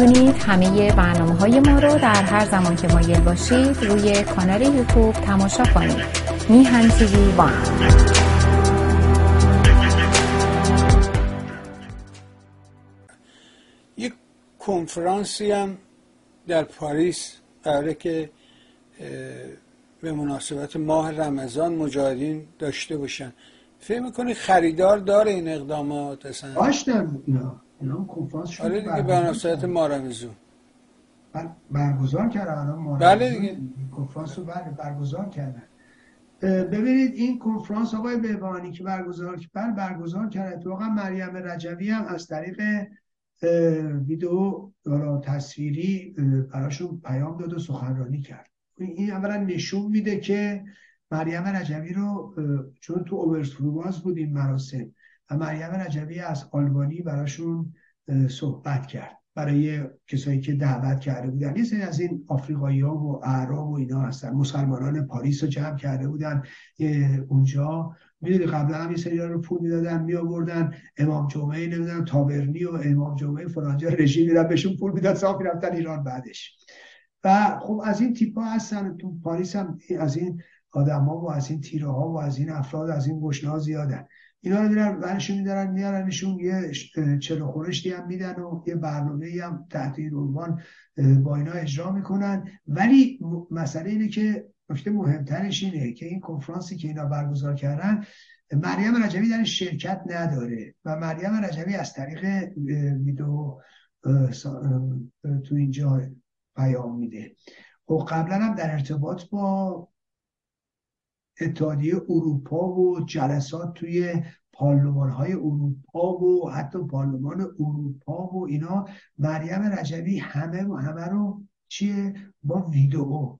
می‌تونید همه برنامه های ما رو در هر زمان که مایل باشید روی کانال یوتیوب تماشا کنید. میهن تیوی وان. یک کنفرانسی هم در پاریس قراره که به مناسبت ماه رمضان مجاهدین داشته باشن. فکر می‌کنی خریدار داره این اقدامات اصلا؟ داشتن اینا کنفرانس شد آره دیگه مناسبت ماه رمضان برگزار کردن الان بله دیگه. کنفرانس رو بله برگزار کردن. ببینید این کنفرانس آقای بهبانی که برگزار بر برگزار کرد. اتفاقا مریم رجوی هم از طریق ویدیو تصویری براشون پیام داد و سخنرانی کرد. این اولا نشون میده که مریم رجوی رو چون تو اوبرسفروباز بود این مراسم. و مریم رجوی از آلبانی براشون صحبت کرد. برای کسایی که دعوت کرده بودن. یه سری از این آفریقایی ها و اعراب و اینا هستن. مسلمانان پاریس رو جمع کرده بودن. اونجا. می‌دونی قبلا هم یه سری رو پول می‌دادن می آوردن امام جمعه نمی‌دونم تابرنی و امام جمعه فلانجا رژیم میرن بهشون پول می‌داد صاف می‌رفتن ایران بعدش. و خب از این تیپ ها هستن. تو پاریس هم از این آدما و از این تیره ها و از این افراد از این گشنه زیادن. اینا رو میرن ورشون میدارن میارنشون یه چلو خورشتی هم میدن و یه برنامه هم تحت این عنوان با اینا اجرا می‌کنن. ولی مسئله اینه که نکته مهمترش اینه که این کنفرانسی که اینا برگزار کردن مریم رجوی در شرکت نداره و مریم رجوی از طریق ویدیو تو اینجا پیام میده. و خب قبلا هم در ارتباط با اتحادیه اروپا و جلسات توی پارلمان های اروپا و حتی پارلمان اروپا و اینا. مریم رجوی همه و همه رو چیه؟ با ویدئو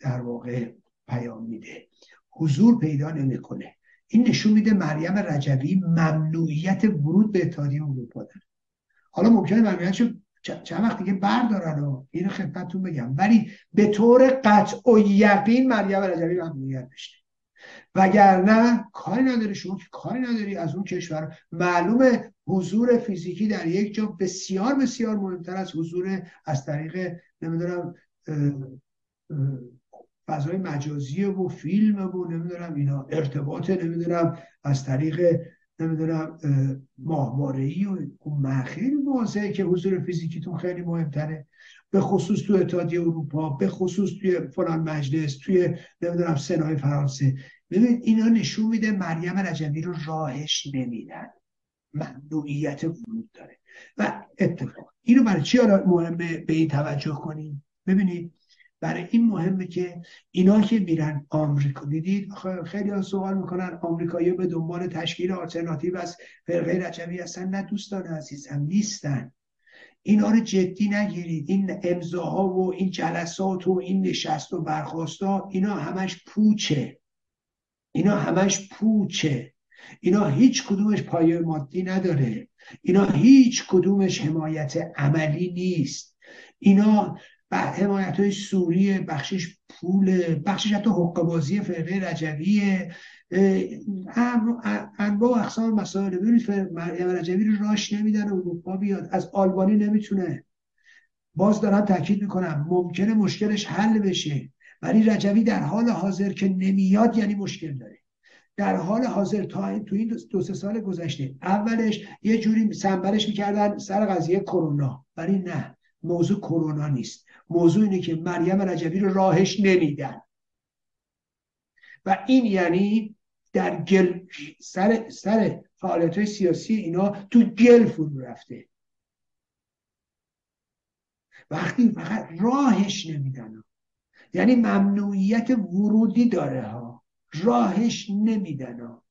در واقع پیام میده. حضور پیدا نمی‌کنه. این نشون میده مریم رجوی ممنوعیت ورود به اتحادیه اروپا داره. حالا ممکنه ممنوعیتشو چند وقت دیگه بردارن و اینو خدمتتون بگم. ولی به طور قطع و یقین مریم رجبی ممنوعیت داشته وگرنه کاری نداری شما که کاری نداری از اون کشور. معلومه حضور فیزیکی در یک جا بسیار بسیار مهمتر از حضور از طریق نمی‌دونم فضای مجازی و فیلم و نمی‌دونم اینا ارتباط نمی‌دونم از طریق نمی‌دونم ماهواره ای و خب خیلی واضحه که حضور فیزیکیتون خیلی مهمتره. به خصوص تو اتحادیه اروپا به خصوص توی فلان مجلس توی نمی‌دونم سنای فرانسه. ببینید اینا نشون میده مریم رجوی رو راهش نمیدن. ممنوعیت ورود داره. و اتفاق. اینو برای چی مهمه به این توجه کنیم؟ ببینید برای این مهمه که اینا که میرن آمریکا. دیدید؟ خیلی ها سوال می‌کنن آمریکایی به دنبال تشکیل آلترناتیو از فرقه رجوی هستن؟ نه دوستان عزیزم نیستن. اینا رو جدی نگیرید. این امضاها و این جلسات و این نشست و برخواستا اینا همش پوچه. اینا همش پوچه. اینا هیچ کدومش پایه مادی نداره. اینا هیچ کدومش حمایت عملی نیست. اینا حمایت های سوریه بخشش پول بخشش حتی حق بازی فرقه رجویه انواع و اقسام مسائل. ببینید مریم رجوی رو راش نمیدن اروپا بیاد. از آلبانی نمی‌تونه. باز دارم تاکید می‌کنم ممکنه مشکلش حل بشه. ولی رجوی در حال حاضر که نمیاد یعنی مشکل داره. در حال حاضر تا تو این دو سه سال گذشته اولش یه جوری سنبرش می‌کردن سر قضیه کرونا. ولی نه موضوع کرونا نیست. موضوع اینه که مریم رجبی رو راهش نمیدن. و این یعنی در گل سر, سر فعالیت های سیاسی اینا تو گل فرو رفته. وقتی فقط راهش نمیدن. یعنی ممنوعیت ورودی داره ها. راهش نمیدن. ها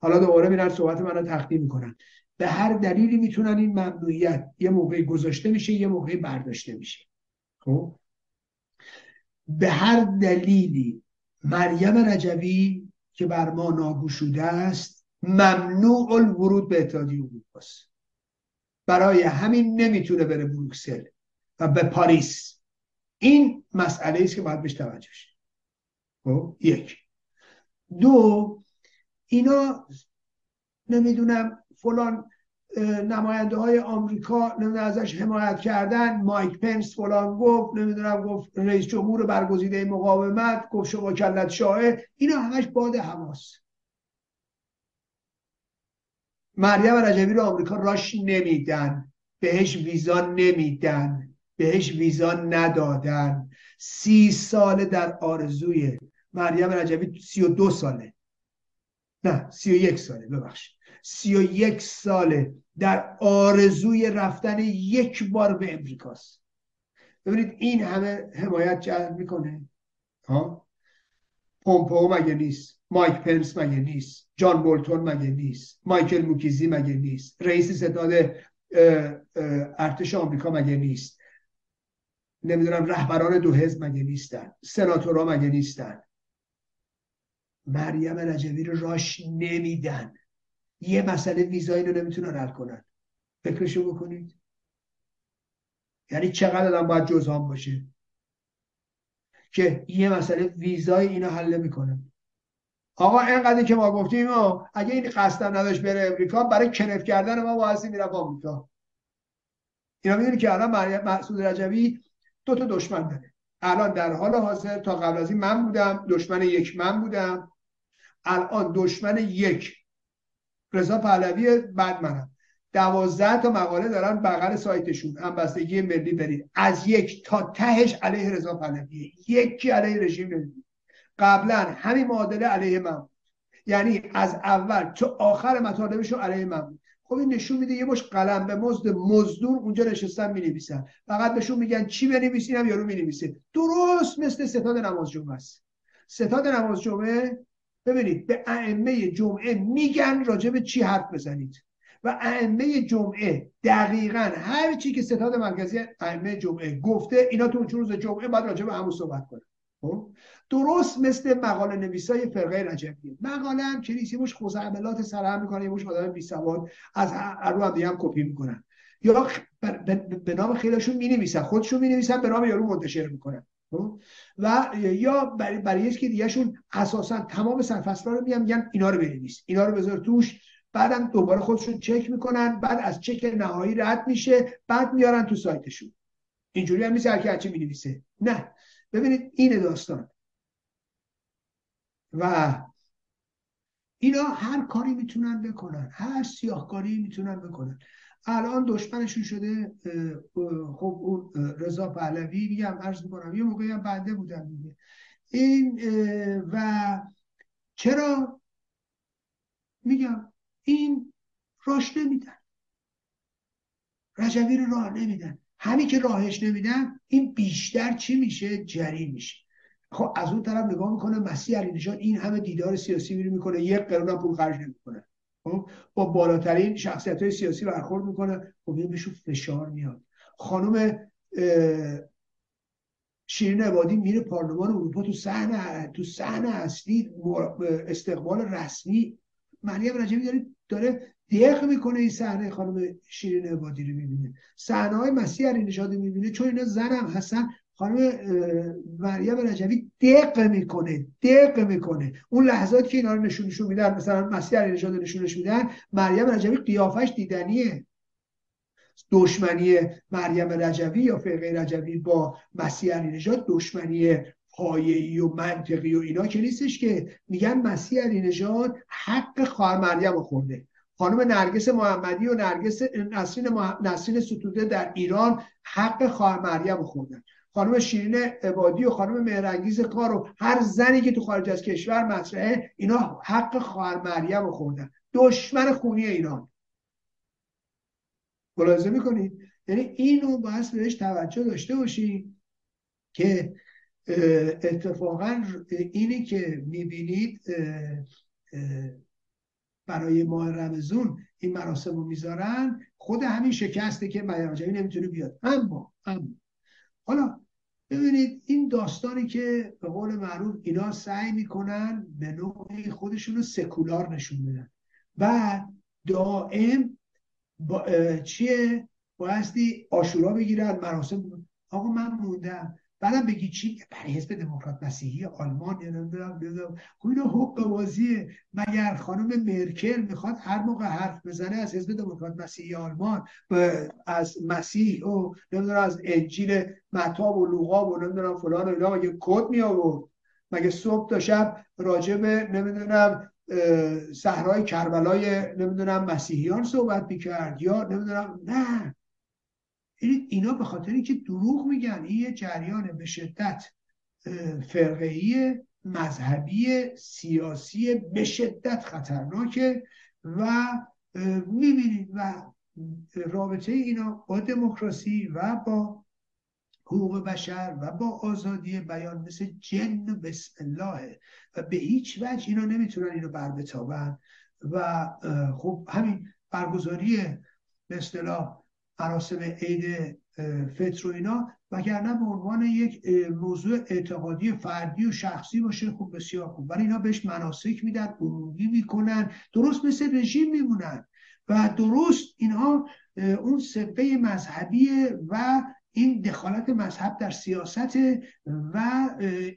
حالا دوباره میرن صحبت من رو تقدیم می‌کنن. به هر دلیلی می‌تونن این ممنوعیت یه موقعی گذاشته میشه یه موقعی برداشته میشه خب؟ به هر دلیلی مریم رجوی که بر ما ناگوشوده است ممنوع الورود به اتحادیه اروپاست برای همین نمی‌تونه بره بروکسل و به پاریس. این مسئله است که باید بهش توجه خب؟ یک. دو اینا نمی‌دونم فلان نماینده های آمریکا نمی‌دونم ازش حمایت کردن. مایک پنس فلان گفت نمی‌دونم گفت رئیس جمهور برگزیده مقاومت گفت شما کلت شاهه اینا همش باد حواس مریم رجبی رو آمریکا راش نمیدن بهش ویزا نمیدن بهش ویزا ندادن. سی ساله در آرزوی مریم رجبی سی و دو ساله. نه سی و یک ساله ببخشید. سی و یک ساله در آرزوی رفتن یک بار به امریکاست. ببینید این همه حمایت جلب می‌کنه. ها؟ پومپو مگه نیست؟ مایک پنس مگه نیست؟ جان بولتون مگه نیست؟ مایکل موکیزی مگه نیست؟ رئیس ستاد ارتش آمریکا مگه نیست؟ نمی‌دونم رهبران دو حزب مگه نیستن؟ سناتورها مگه نیستن؟ مریم رجوی رو راش نمیدن. یه مسئله ویزایی رو نمی‌تونن حل کنن. فکرشو بکنید. یعنی چقدر آدم باید جزام باشه که یه مسئله ویزای اینو حل نمی‌کنن آقا اینقدر که ما گفتیم اگه این قصدم نداشت بره امریکا برای کنف کردن ما واسه میره آمریکا. اینا می‌دونی که الان محسود رجوی دو تا دشمن داره. الان در حال حاضر تا قبل از این من بودم دشمن یک من بودم. الان دشمن یک رضا پهلوی بعد منم دوازده تا مقاله دارن بغل سایتشون. هم ملی برید از یک تا تهش علیه رضا پهلوی. یکی علیه رژیم نمی‌دید قبلا همین معادله علیه من یعنی از اول تا آخر مطالبشون علیه من خب این نشون میده یه مش قلم به مزد مزدور اونجا نشستن می نویسن فقط بهشون میگن چی بنویسین هم یارو می نویسه درست مثل ستاد نماز جمعه است. ستاد نماز جمعه ببینید به ائمه جمعه میگن راجع به چی حرف بزنید و ائمه جمعه دقیقا هر چی که ستاد مرکزی ائمه جمعه گفته اینا تو روز جمعه باید راجع به همون صحبت خب؟ درست مثل مقاله نویسای فرقه رجبی مقاله هم که نیست مش عملات سرهم می‌کنه یه مش آدم بی سواد از رو هم دیگه هم کپی می‌کنن یا به نام خیلیشون می نویسن خودشون می نویسن به نام یارو منتشر می‌کنن؟ و یا برای, برای که دیگه شون اساسا تمام سرفصلا رو میگن میگن اینا رو بنویس. اینا رو بذار توش. بعدم دوباره خودشون چک می‌کنن. بعد از چک نهایی رد میشه. بعد میارن تو سایتشون. اینجوری هم نیست هر کی هرچی می‌نویسه. نه. ببینید این داستان. و اینا هر کاری می‌تونن بکنن. هر سیاهکاری می‌تونن بکنن. الان دشمنشون شده خب اون رضا پهلوی میگم عرض می‌کنم یه موقعی هم بنده بودم دیگه. این و چرا؟ میگم این راش نمیدن. رجوی رو راه نمیدن. همین که راهش نمیدن این بیشتر چی میشه؟ جری میشه. خب از اون طرف نگاه می‌کنه مسیح علی نژاد این همه دیدار سیاسی میره می‌کنه یک قرون پول خرج نمی‌کنه. خب با بالاترین شخصیت های سیاسی برخورد می‌کنه. خب این بهشون فشار میاد. خانم شیرین عبادی میره پارلمان اروپا. تو صحنه تو صحنه اصلی استقبال رسمی مریم رجبی داره داره دق می‌کنه این صحنه خانم شیرین عبادی رو می‌بینه. صحنه های مسیح علی نژاد می‌بینه. چون اینا زنم هستن خانم مریم رجوی دق می‌کنه دق می‌کنه. اون لحظات که اینا رو نشونشون میدن مثلا مسیح علی نژاد نشونش میدن مریم رجوی قیافش دیدنیه. دشمنی مریم رجوی یا فرقه رجوی با مسیح علی نژاد دشمنی پایه‌ای و منطقی و اینا که نیستش که. میگن مسیح علی نژاد حق خواهر مریم رو خورده. خانم نرگس محمدی و نرگس نسرین, مح... نسرین ستوده در ایران حق خواهر مریم رو خوردن. خانم شیرین عبادی و خانم مهرنگیز کار و هر زنی که تو خارج از کشور مطرحه اینا حق خواهر مریم رو خوردن. دشمن خونی ایران. ملاحظه می‌کنید یعنی اینو باید بهش توجه داشته باشی که اتفاقا اینی که می‌بینید برای ماه رمزون این مراسم رو می‌ذارن خود همین شکسته که مریم نمی‌تونه بیاد. اما اما حالا ببینید این داستانی که به قول معروف اینا سعی می‌کنن به نوعی خودشون رو سکولار نشون بدن. و دائم با چیه؟ بایستی آشورا بگیرن مراسم آقا من موندم. بعدم بگی چی؟ برای حزب دموکرات مسیحی آلمان نمی‌دونم نمی‌دونم. خب اینا حق بازیه مگر خانم مرکل می‌خواد هر موقع حرف بزنه از حزب دموکرات مسیحی آلمان از مسیح و نمی‌دونم از انجیل متاب و لوقا و نمی‌دونم فلان و اینا یه کد می آورد مگه صبح تا شب راجب نمی‌دونم صحرای کربلای نمی‌دونم مسیحیان صحبت می‌کرد یا نمی‌دونم؟ نه. اینا به خاطر که دروغ میگن این یه جریان به شدت فرقه‌ای مذهبی سیاسی به شدت خطرناکه و می‌بینید و رابطه اینا با دموکراسی و با حقوق بشر و با آزادی بیان مثل جن و بسم الله و به هیچ وجه اینا نمی‌تونن اینو بر بتابن و خب همین برگزاری به اصطلاح مراسم عید فطر و اینا وگرنه به عنوان یک موضوع اعتقادی فردی و شخصی باشه خب بسیار خوب. ولی اینا بهش مناسک میدن عمومی می‌کنن درست مثل رژیم میمونن. و درست اینها اون سبقه مذهبیه و این دخالت مذهب در سیاست و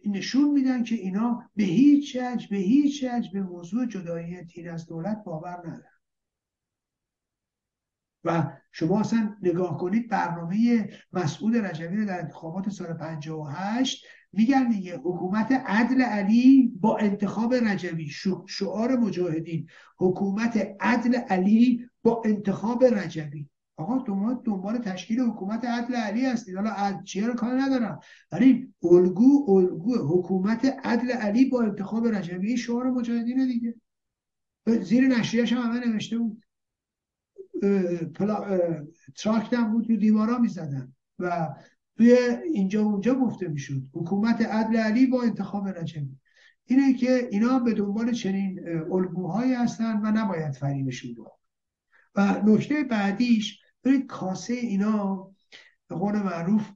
نشون میدن که اینا به هیچ وجه به هیچ وجه به موضوع جدایی دین از دولت باور ندارن. و شما اصلا نگاه کنید برنامه مسعود رجبی رو در انتخابات سال 58 میگن دیگه حکومت عدل علی با انتخاب رجبی شعار مجاهدین. حکومت عدل علی با انتخاب رجبی آقا دنبال دنبال تشکیل حکومت عدل علی هستید. حالا چیه رو کار ندارم. ولی الگو الگو حکومت عدل علی با انتخاب رجبی شعار مجاهدین دیگه. زیر نشریهش هم همه نوشته بود. تراکت بود رو دیوارا می‌زدن و توی اینجا اونجا گفته می‌شد حکومت عدل علی با انتخاب رجبی. اینه که اینا به دنبال چنین الگوهایی هستن و نباید فریبشون رو و نکته بعدیش ببینید کاسه اینا به قول معروف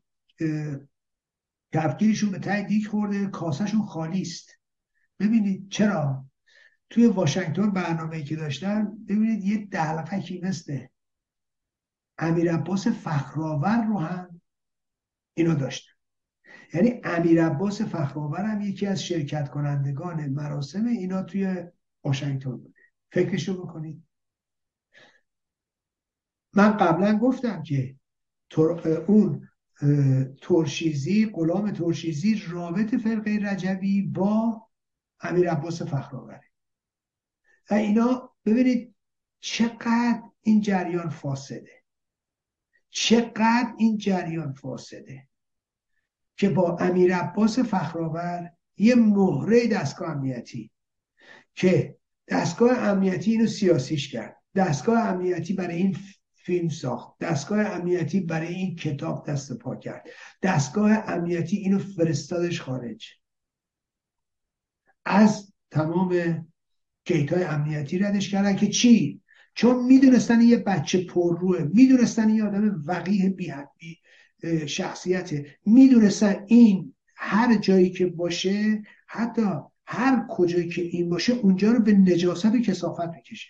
کفگیرشون به تای دیک خورده کاسهشون خالی است. ببینید چرا؟ توی واشنگتن برنامه که داشتن ببینید یه دلقکی مثل امیر عباس فخرآور رو هم اینا داشتن. یعنی امیر عباس فخرآور هم یکی از شرکت کنندگان مراسم اینا توی واشنگتن بوده. فکرشو بکنید. من قبلا گفتم که اون ترشیزی غلام ترشیزی رابط فرقه رجبی با امیر عباس فخرآوره. اینا ببینید چقدر این جریان فاسده. چقدر این جریان فاسده که با امیر عباس فخرآور یه مهره دستگاه امنیتی که دستگاه امنیتی اینو سیاسیش کرد. دستگاه امنیتی برای این فیلم ساخت. دستگاه امنیتی برای این کتاب دست پا کرد. دستگاه امنیتی اینو فرستادش خارج. از تمام گیت های امنیتی ردش کردن که چی؟ چون می‌دونستن یه بچه پرروه می‌دونستن یه آدم وقیه بی شخصیته. می‌دونستن این هر جایی که باشه حتی هر کجایی که این باشه اونجا رو به نجاست و کسافت می‌کشه.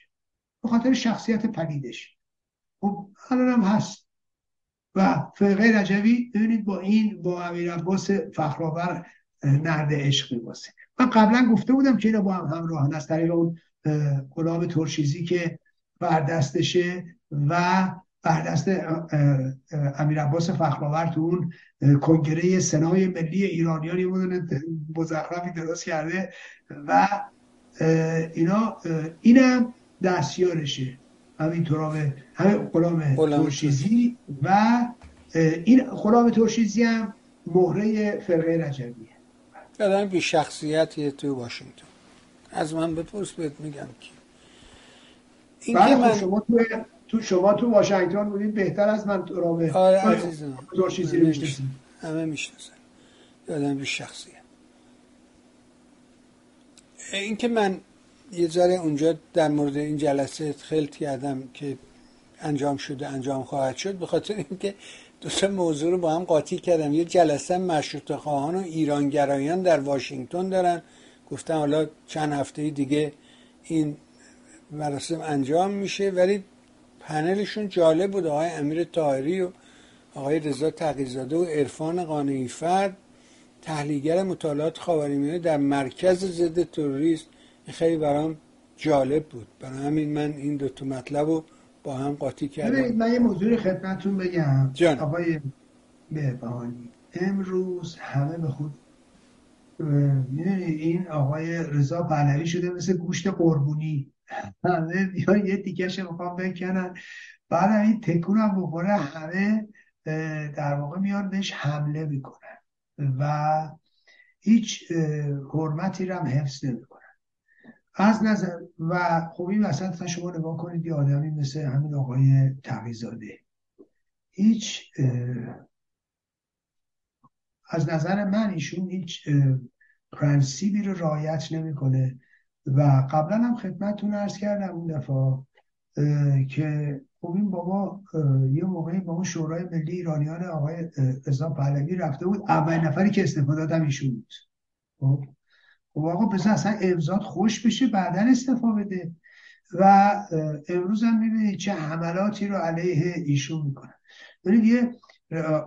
به خاطر شخصیت پلیدش خب الان هم هست. و فرقه رجوی ببینید با این با امیر عباس فخرآور نرد عشق میباسه. من قبلا گفته بودم که اینا با هم همراهن از طریق اون غلام ترشیزی که بر دستشه و بر دست امیر عباس فخرآور تو اون کنگره سنای ملی ایرانیان یه مزخرفی درست کرده و اینا اینم دستیارشه. همین ترام همه غلام ترشیزی و این غلام ترشیزی هم مهره فرقه رجبیه. آدم بی شخصیتی تو واشنگتن. از من بپرس بهت میگم که این که من... شما تو تو شما تو واشنگتن بودید بهتر از من رابه آره عزیزم. ترشیزی رو می‌شناسم همه می‌شناسن. آدم بی شخصیت. این که من یه ذره اونجا در مورد این جلسه خلط کردم که انجام شده انجام خواهد شد به خاطر اینکه دو تا موضوع رو با هم قاطی کردم. یه جلسه مشروط خواهان و ایرانگرایان در واشنگتن دارن. گفتم حالا چند هفته دیگه این مراسم انجام میشه. ولی پنلشون جالب بود. آقای امیر طاهری و آقای رضا تقیزاده و عرفان قانعی فرد تحلیلگر مطالعات خاورمیانه در مرکز ضد تروریسم. خیلی برام جالب بود. برای همین من این دو تا مطلب رو با هم قاطی کردم من یه موضوع خدمتتون بگم. جان. آقای بهبهانی امروز همه به خود می‌دونی این آقای رضا پهلوی شده مثل گوشت قربونی. همه بیان یه تیکش می‌خوام بکنن. بعد این تکون هم بخوره همه در واقع میان بهش حمله می‌کنن. و هیچ حرمتی رو هم حفظ نمی‌کنن. از نظر و خب این وسط شما نگاه کنید یه آدمی مثل همین آقای تقیزاده. هیچ از نظر من ایشون هیچ پرنسیبی رو رعایت نمی‌کنه. و قبلا هم خدمتتون ارز کردم اون دفعه که خب این بابا یه موقعی با اون شورای ملی ایرانیان آقای رضا پهلوی رفته بود. اولین نفری که استفاده دادم ایشون بود. خب آقا بذار اصلا امضات خوش بشه بعدا استفا بده. و امروز هم می‌بینید چه حملاتی رو علیه ایشون می‌کنن. ببینید یه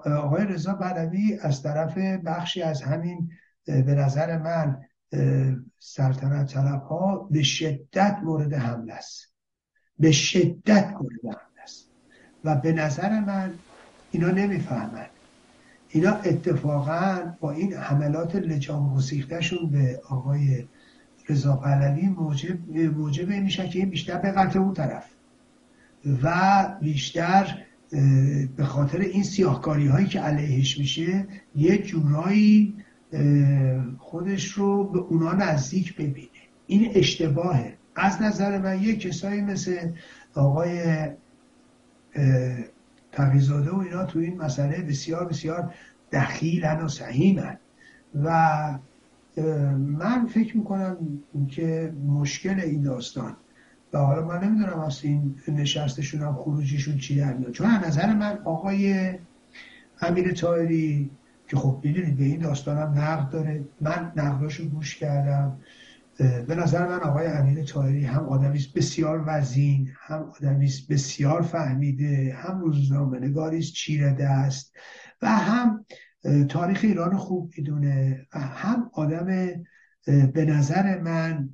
آقای رضا پهلوی از طرف بخشی از همین به نظر من سلطنت طلب ها به شدت مورد حمله است. به شدت مورد حمله است. و به نظر من اینا نمی‌فهمند اینا اتفاقا با این حملات لجام گسیختشون به آقای رضا پهلوی موجب, موجب میشه که این بیشتر به قطع اون طرف. و بیشتر به خاطر این سیاهکاری هایی که علیهش میشه یه جورایی خودش رو به اونا نزدیک ببینه. این اشتباهه. از نظر من یه کسایی مثل آقای تقیزاده و اینا تو این مسئله بسیار بسیار دخیلن و سهیمن. و من فکر می‌کنم که مشکل این داستان و حالا من نمی‌دونم از این نشستشون هم خروجیشون چی در میاد. چون از نظر من آقای امیر تایری که خب می‌دونید به این داستان هم نقد داره. من نقداشو گوش کردم. به نظر من آقای امیر تایری هم آدمی بسیار وزین هم آدمی بسیار فهمیده هم روزنامه چیره دست و هم تاریخ ایران خوب می‌دونه و هم آدم به نظر من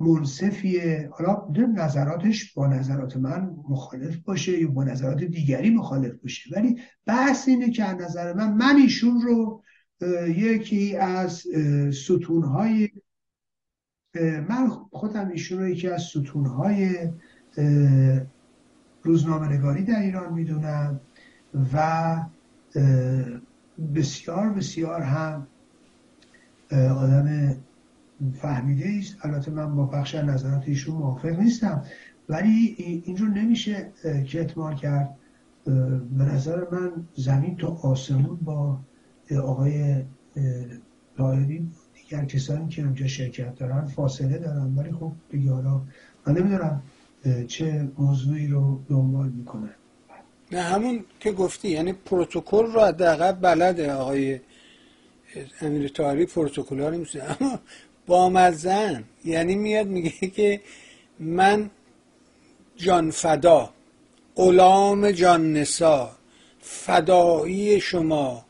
منصفیه. حالا نظراتش با نظرات من مخالف باشه یا با نظرات دیگری مخالف باشه ولی بحث اینه که از نظر من من ایشون رو یکی از ستونهای من خودم ایشون رو یکی از ستونهای روزنامه نگاری در ایران می‌دونم و بسیار بسیار هم آدم فهمیده است. البته من با بخش نظرات ایشون موافق نیستم. ولی این نمیشه کتمان کرد. به نظر من زمین تا آسمون با آقای طاهری دیگر کسانی که اونجا شرکت دارن فاصله دارن ولی خب دیگه حالا من نمی‌دونم چه موضوعی رو دنبال می‌کنن. نه همون که گفتی یعنی پروتکل رو حداقل بلده آقای امیر تاهری پروتکل ها اما بامزن یعنی میاد میگه که من جان فدا غلام جان نسا فدایی شما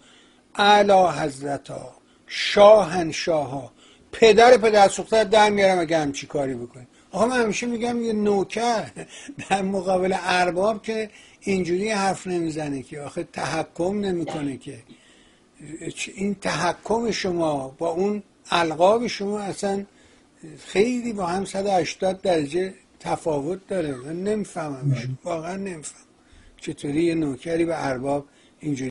اعلی حضرتا. شاهنشاه ها پدر پدر سوخته در میارم اگه همچی کاری بکنیم آقا من همیشه میگم یه نوکر در مقابل ارباب که اینجوری حرف نمی‌زنه که آخه تحکم نمی‌کنه که. این تحکم شما با اون القاب شما اصلا خیلی با هم 180 درجه تفاوت داره. من نمی‌فهمم. واقعا نمیفهم چطوری یه نوکری به ارباب اینجوری